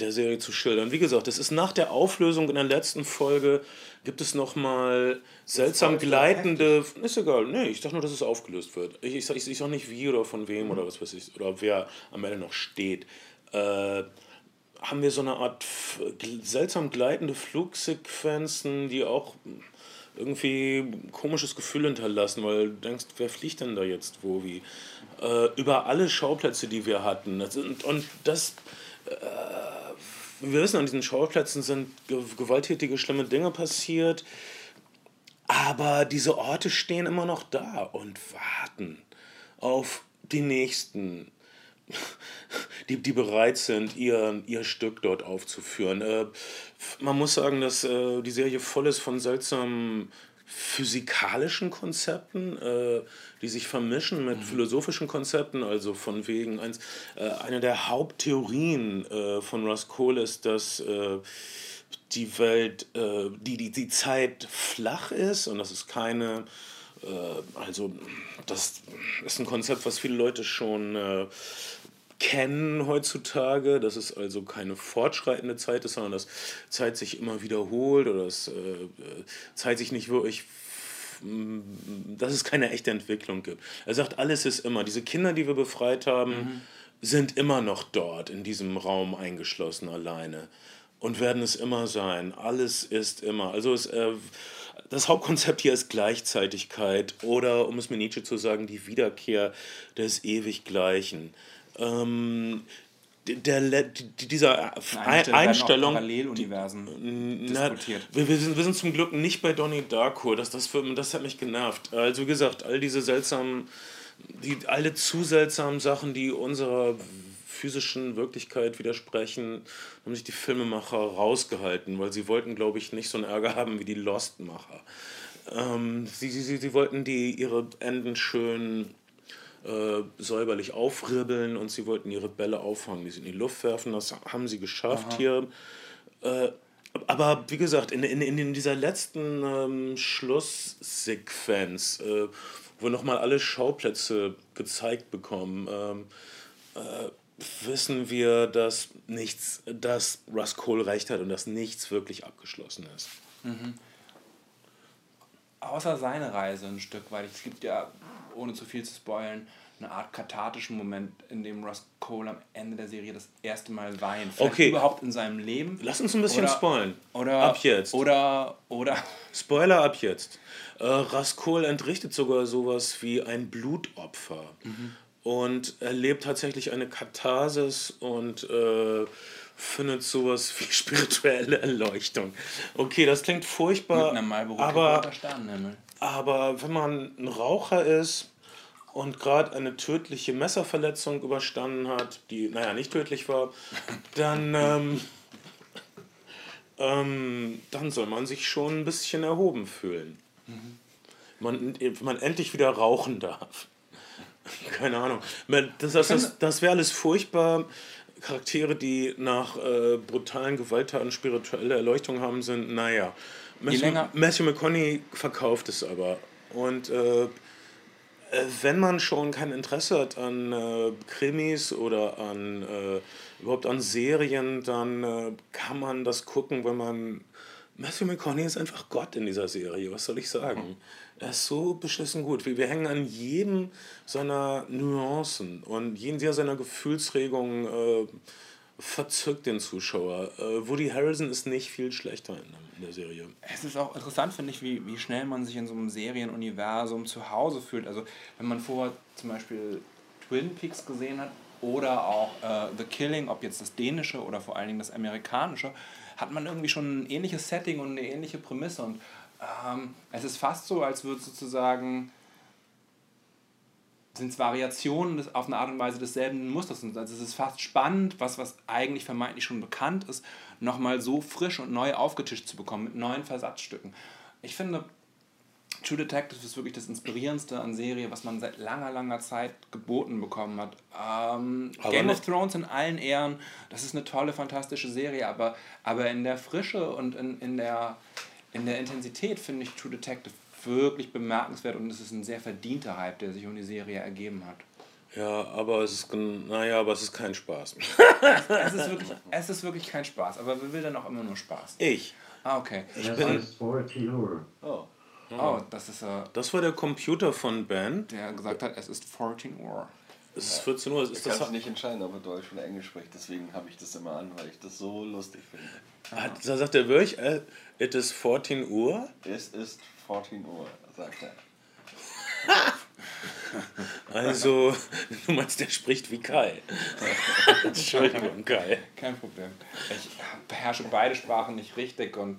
der Serie zu schildern. Wie gesagt, es ist nach der Auflösung in der letzten Folge, gibt es nochmal seltsam gleitende. Ist egal, nee, ich sag nur, dass es aufgelöst wird. Ich, ich, sag, ich, ich sag nicht wie oder von wem mhm. oder was weiß ich, oder wer am Ende noch steht. Äh, haben wir so eine Art seltsam gleitende Flugsequenzen, die auch irgendwie ein komisches Gefühl hinterlassen, weil du denkst, wer fliegt denn da jetzt wo, wie? Äh, über alle Schauplätze, die wir hatten. Und, und das. Äh, wir wissen, an diesen Schauplätzen sind gewalttätige, schlimme Dinge passiert, aber diese Orte stehen immer noch da und warten auf die Nächsten, die, die bereit sind, ihr, ihr Stück dort aufzuführen. Äh, man muss sagen, dass äh, die Serie voll ist von seltsamen physikalischen Konzepten, äh, die sich vermischen mit mhm. philosophischen Konzepten. Also von wegen eins, äh, eine der Haupttheorien äh, von Russ Cole ist, dass äh, die Welt, äh, die, die, die Zeit flach ist und das ist keine äh, also das ist ein Konzept, was viele Leute schon kennen heutzutage, dass es also keine fortschreitende Zeit ist, sondern dass Zeit sich immer wiederholt oder dass äh, Zeit sich nicht wirklich dass es keine echte Entwicklung gibt. Er sagt, alles ist immer. Diese Kinder, die wir befreit haben, mhm. sind immer noch dort in diesem Raum eingeschlossen alleine und werden es immer sein. Alles ist immer. Also es, äh, das Hauptkonzept hier ist Gleichzeitigkeit oder, um es mit Nietzsche zu sagen, die Wiederkehr des Ewiggleichen ähm, der, dieser Einstellung, Einstellung Paralleluniversen na, diskutiert. Wir, wir, sind, wir sind zum Glück nicht bei Donnie Darko, das, das, das hat mich genervt. Also wie gesagt, all diese seltsamen, die, alle zu seltsamen Sachen, die unserer physischen Wirklichkeit widersprechen, haben sich die Filmemacher rausgehalten, weil sie wollten, glaube ich, nicht so einen Ärger haben wie die Lost-Macher. Ähm, sie, sie, sie wollten die, ihre Enden schön äh, säuberlich aufribbeln und sie wollten ihre Bälle auffangen, die sie in die Luft werfen. Das haben sie geschafft hier. Äh, aber wie gesagt, in, in, in dieser letzten ähm, Schlusssequenz, äh, wo nochmal alle Schauplätze gezeigt bekommen, ähm, äh, wissen wir, dass nichts, dass Russ Cole recht hat und dass nichts wirklich abgeschlossen ist. Mhm. Außer seine Reise ein Stück weit. Es gibt ja, ohne zu viel zu spoilen, eine Art kathartischen Moment, in dem Russ Cole am Ende der Serie das erste Mal weint. Vielleicht okay. überhaupt in seinem Leben. Lass uns ein bisschen oder, spoilen. Oder, ab jetzt. Oder, oder. Spoiler ab jetzt. Äh, Russ Cole entrichtet sogar sowas wie ein Blutopfer. Mhm. Und erlebt tatsächlich eine Katharsis und äh, findet sowas wie spirituelle Erleuchtung. Okay, das klingt furchtbar. Aber, aber wenn man ein Raucher ist und gerade eine tödliche Messerverletzung überstanden hat, die, naja, nicht tödlich war, dann, ähm, ähm, dann soll man sich schon ein bisschen erhoben fühlen. Mhm. Man, man endlich wieder rauchen darf. Keine Ahnung. Das, das, das, das wäre alles furchtbar. Charaktere, die nach äh, brutalen Gewalttaten spirituelle Erleuchtung haben, sind, naja. Matthew, Matthew McConaughey verkauft es aber. Und äh, äh, wenn man schon kein Interesse hat an äh, Krimis oder an äh, überhaupt an Serien, dann äh, kann man das gucken, wenn man Matthew McConaughey ist einfach Gott in dieser Serie, was soll ich sagen? Er ist so beschissen gut. Wir, wir hängen an jedem seiner Nuancen und jedem seiner Gefühlsregungen äh, verzückt den Zuschauer. Äh, Woody Harrelson ist nicht viel schlechter in, in, der Serie. Es ist auch interessant, finde ich, wie, wie schnell man sich in so einem Serienuniversum zu Hause fühlt. Also wenn man vorher zum Beispiel Twin Peaks gesehen hat oder auch äh, The Killing, ob jetzt das dänische oder vor allen Dingen das amerikanische, hat man irgendwie schon ein ähnliches Setting und eine ähnliche Prämisse. Und ähm, es ist fast so, als würde sozusagen sind es Variationen des, auf eine Art und Weise desselben Musters. Also es ist fast spannend, was, was eigentlich vermeintlich schon bekannt ist, nochmal so frisch und neu aufgetischt zu bekommen mit neuen Versatzstücken. Ich finde, True Detective ist wirklich das Inspirierendste an Serie, was man seit langer, langer Zeit geboten bekommen hat. Ähm, Game of Thrones in allen Ehren, das ist eine tolle, fantastische Serie, aber, aber in der Frische und in, in der in der Intensität finde ich True Detective wirklich bemerkenswert und es ist ein sehr verdienter Hype, der sich um die Serie ergeben hat. Ja, aber es ist, naja, aber es ist kein Spaß. es, ist wirklich, es ist wirklich kein Spaß, aber wer will denn auch immer nur Spaß? Ich. Ah, okay. Ich bin... Oh. Oh, das ist... Uh, das war der Computer von Ben. Der gesagt hat, es ist 14 Uhr. Es ist 14 Uhr. Ist ich kann das nicht entscheiden, ob er Deutsch oder Englisch spricht, deswegen habe ich das immer an, weil ich das so lustig finde. Hat, da sagt er wirklich, äh, it is 14 Uhr? Es ist 14 Uhr, sagt er. also, du meinst, der spricht wie Kai. Entschuldigung, Kai. Kein Problem. Ich beherrsche beide Sprachen nicht richtig und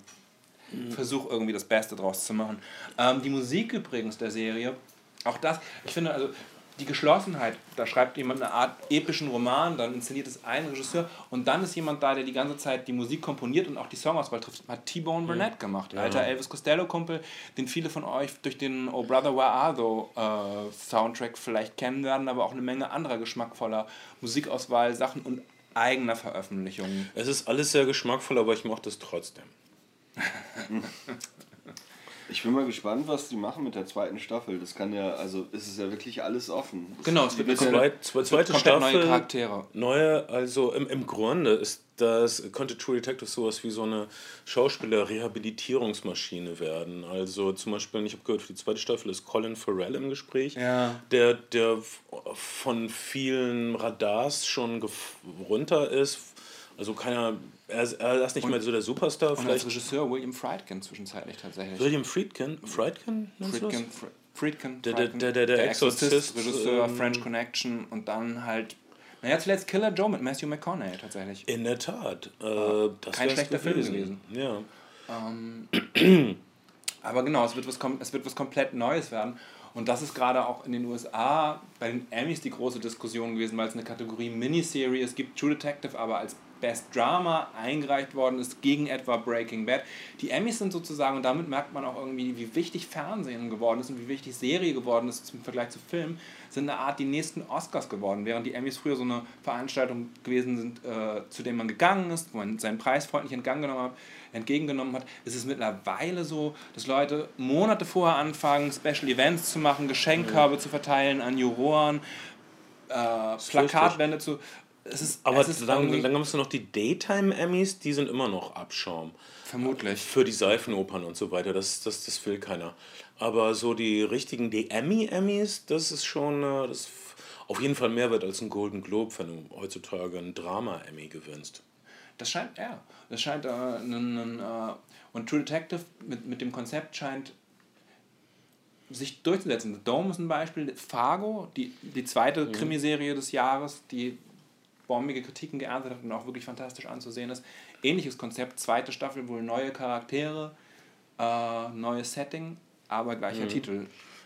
mhm. versuche irgendwie das Beste draus zu machen. Ähm, die Musik übrigens der Serie, auch das, ich finde, also die Geschlossenheit, da schreibt jemand eine Art epischen Roman, dann inszeniert es ein Regisseur und dann ist jemand da, der die ganze Zeit die Musik komponiert und auch die Songauswahl trifft. Hat T-Bone Burnett ja. gemacht, ja. alter Elvis Costello-Kumpel, den viele von euch durch den Oh Brother Where Are Thou äh, Soundtrack vielleicht kennen werden, aber auch eine Menge anderer geschmackvoller Musikauswahl, Sachen und eigener Veröffentlichungen. Es ist alles sehr geschmackvoll, aber ich mochte es trotzdem. Ich bin mal gespannt, was die machen mit der zweiten Staffel. Das kann ja, also es ist ja wirklich alles offen. Das genau, es wird eine zweit, zweite Staffel. Neue Charaktere. Neue, also im, im Grunde ist das, könnte True Detective sowas wie so eine Schauspieler-Rehabilitierungsmaschine werden. Also zum Beispiel, ich habe gehört, für die zweite Staffel ist Colin Farrell im Gespräch, ja. der, der von vielen Radars schon runter ist. Also keiner er, er ist nicht und, mehr so der Superstar. Und vielleicht. als Regisseur William Friedkin zwischenzeitlich tatsächlich. William Friedkin? Friedkin? Friedkin, Friedkin, der, der, der, der, der Exorzist, Regisseur, ähm, French Connection und dann halt naja, zuletzt Killer Joe mit Matthew McConaughey tatsächlich. In der Tat. Äh, Kein schlechter Film gewesen. Ja. Ähm, aber genau, es wird, was, es wird was komplett Neues werden. Und das ist gerade auch in den USA bei den Emmys die große Diskussion gewesen, weil es eine Kategorie Miniserie, es gibt True Detective aber als Best Drama eingereicht worden ist gegen etwa Breaking Bad. Die Emmys sind sozusagen, und damit merkt man auch irgendwie, wie wichtig Fernsehen geworden ist und wie wichtig Serie geworden ist im Vergleich zu Film, sind eine Art die nächsten Oscars geworden. Während die Emmys früher so eine Veranstaltung gewesen sind, äh, zu der man gegangen ist, wo man seinen Preis freundlich entgegengenommen hat, entgegengenommen hat, ist es mittlerweile so, dass Leute Monate vorher anfangen, Special Events zu machen, Geschenkkörbe mhm. zu verteilen an Juroren, äh, Plakatwände zu ist, aber es ist dann, dann gab es noch die Daytime Emmys, die sind immer noch Abschaum. Vermutlich. Für die Seifenopern und so weiter, das, das, das will keiner. Aber so die richtigen, die Emmy-Emmys, das ist schon äh, das ist auf jeden Fall mehr wert als ein Golden Globe, wenn du heutzutage ein Drama-Emmy gewinnst. Das scheint, ja, das scheint äh, ein, ein, äh, und True Detective mit, mit dem Konzept scheint sich durchzusetzen. The Dome ist ein Beispiel, Fargo, die, die zweite mhm. Krimiserie des Jahres, die bombige Kritiken geerntet hat und auch wirklich fantastisch anzusehen ist. Ähnliches Konzept, zweite Staffel, wohl neue Charaktere, äh, neues Setting, aber gleicher mhm. Titel.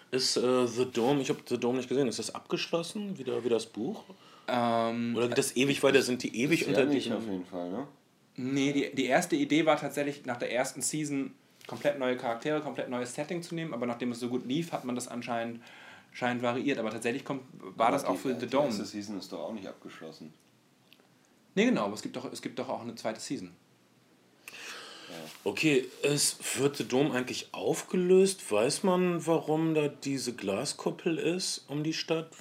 Ist äh, The Dome, ich habe The Dome nicht gesehen, ist das abgeschlossen, wieder wie das Buch? Ähm, Oder geht das ewig weiter? Sind die ewig unter nicht auf jeden Fall, ne? Nee, die, die erste Idee war tatsächlich nach der ersten Season komplett neue Charaktere, komplett neues Setting zu nehmen, aber nachdem es so gut lief, hat man das anscheinend, anscheinend variiert. Aber tatsächlich kommt, war aber das auch für The Dome. Die erste Season ist doch auch nicht abgeschlossen. Nee, genau, aber es gibt doch, es gibt doch auch eine zweite Season. Okay, es wird The Dome eigentlich aufgelöst? Weiß man, warum da diese Glaskuppel ist um die Stadt?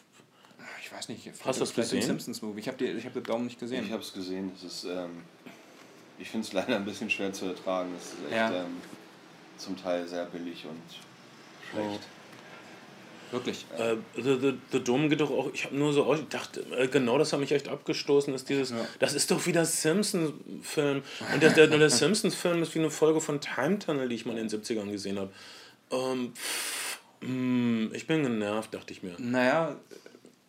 Ich weiß nicht. Hast du das gesehen? Simpsons Movie. Ich habe hab The Dome nicht gesehen. Ich habe es gesehen. Es ist, ähm, ich finde es leider ein bisschen schwer zu ertragen. Es ist echt ja. ähm, zum Teil sehr billig und schlecht. Wirklich. Äh, the, the, the Dome geht doch auch, ich habe nur so, ich dachte, äh, genau das hat mich echt abgestoßen, ist dieses, ja. das ist doch wie der Simpsons-Film. Und der, der, der Simpsons-Film ist wie eine Folge von Time Tunnel, die ich mal in den 70ern gesehen habe. Ähm, hm, ich bin genervt, dachte ich mir. Naja.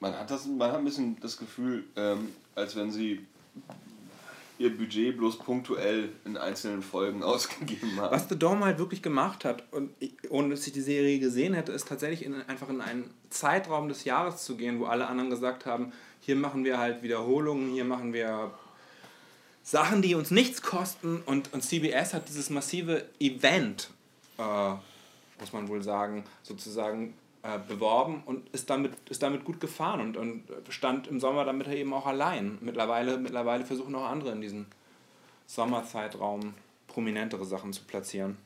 Man hat, das, man hat ein bisschen das Gefühl, ähm, als wenn sie ihr Budget bloß punktuell in einzelnen Folgen ausgegeben haben. Was The Dome halt wirklich gemacht hat, und ohne dass ich die Serie gesehen hätte, ist tatsächlich in, einfach in einen Zeitraum des Jahres zu gehen, wo alle anderen gesagt haben, hier machen wir halt Wiederholungen, hier machen wir Sachen, die uns nichts kosten. Und, und CBS hat dieses massive Event, äh, muss man wohl sagen, sozusagen äh, beworben und ist damit, ist damit gut gefahren und, und stand im Sommer damit eben auch allein. Mittlerweile, mittlerweile versuchen auch andere in diesem Sommerzeitraum prominentere Sachen zu platzieren.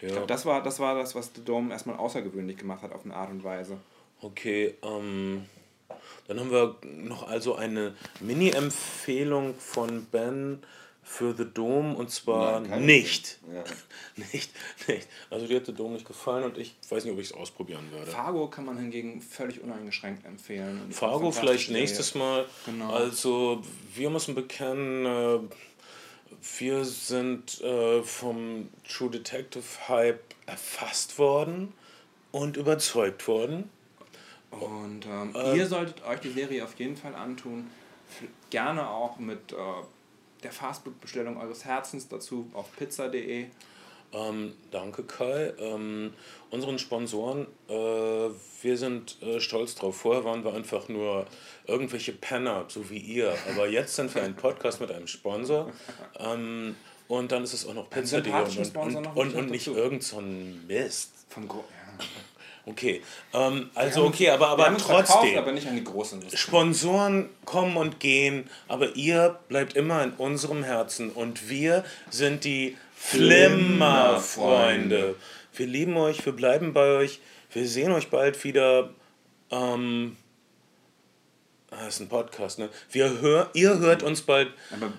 Ja. Ich glaube, das war, das war das, was The Dome erstmal außergewöhnlich gemacht hat auf eine Art und Weise. Okay, ähm, dann haben wir noch also eine Mini-Empfehlung von Ben für The Dome und zwar Nein, nicht. Ja. nicht. Nicht. Also dir hat The Dome nicht gefallen und ich weiß nicht, ob ich es ausprobieren würde. Fargo kann man hingegen völlig uneingeschränkt empfehlen. Fargo vielleicht nächstes Mal. Genau. Also wir müssen bekennen, äh, wir sind äh, vom True Detective Hype erfasst worden und überzeugt worden. Und ähm, äh, ihr solltet euch die Serie auf jeden Fall antun. Gerne auch mit äh, der Fastfood-Bestellung eures Herzens dazu auf pizza.de. Ähm, danke Kai. Ähm, unseren Sponsoren, äh, wir sind äh, stolz drauf. Vorher waren wir einfach nur irgendwelche Penner, so wie ihr. Aber jetzt sind wir ein Podcast mit einem Sponsor. Ähm, und dann ist es auch noch Pizza.de und, und, und, und, nicht irgend so ein Mist. Vom Gro ja. Okay, ähm, also okay, aber, aber trotzdem. Verkauft, aber nicht an die großen Sponsoren kommen und gehen, aber ihr bleibt immer in unserem Herzen und wir sind die Flimmerfreunde. Wir lieben euch, wir bleiben bei euch, wir sehen euch bald wieder. Ähm, das ist ein Podcast, ne? Wir hör, ihr hört uns bald. Aber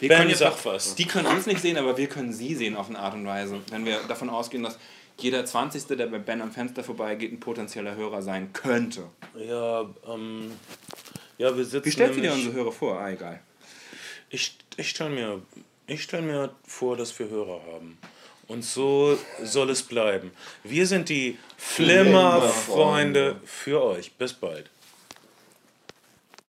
wir ben, können sag was. Die können uns nicht sehen, aber wir können sie sehen auf eine Art und Weise. Wenn wir davon ausgehen, dass jeder 20. der bei Ben am Fenster vorbeigeht, ein potenzieller Hörer sein könnte. Ja, ähm, ja wir sitzen. Wie stellst du dir unsere Hörer vor? Ah, egal. Ich, ich stelle mir, stell mir vor, dass wir Hörer haben. Und so soll es bleiben. Wir sind die Flimmerfreunde für euch. Bis bald.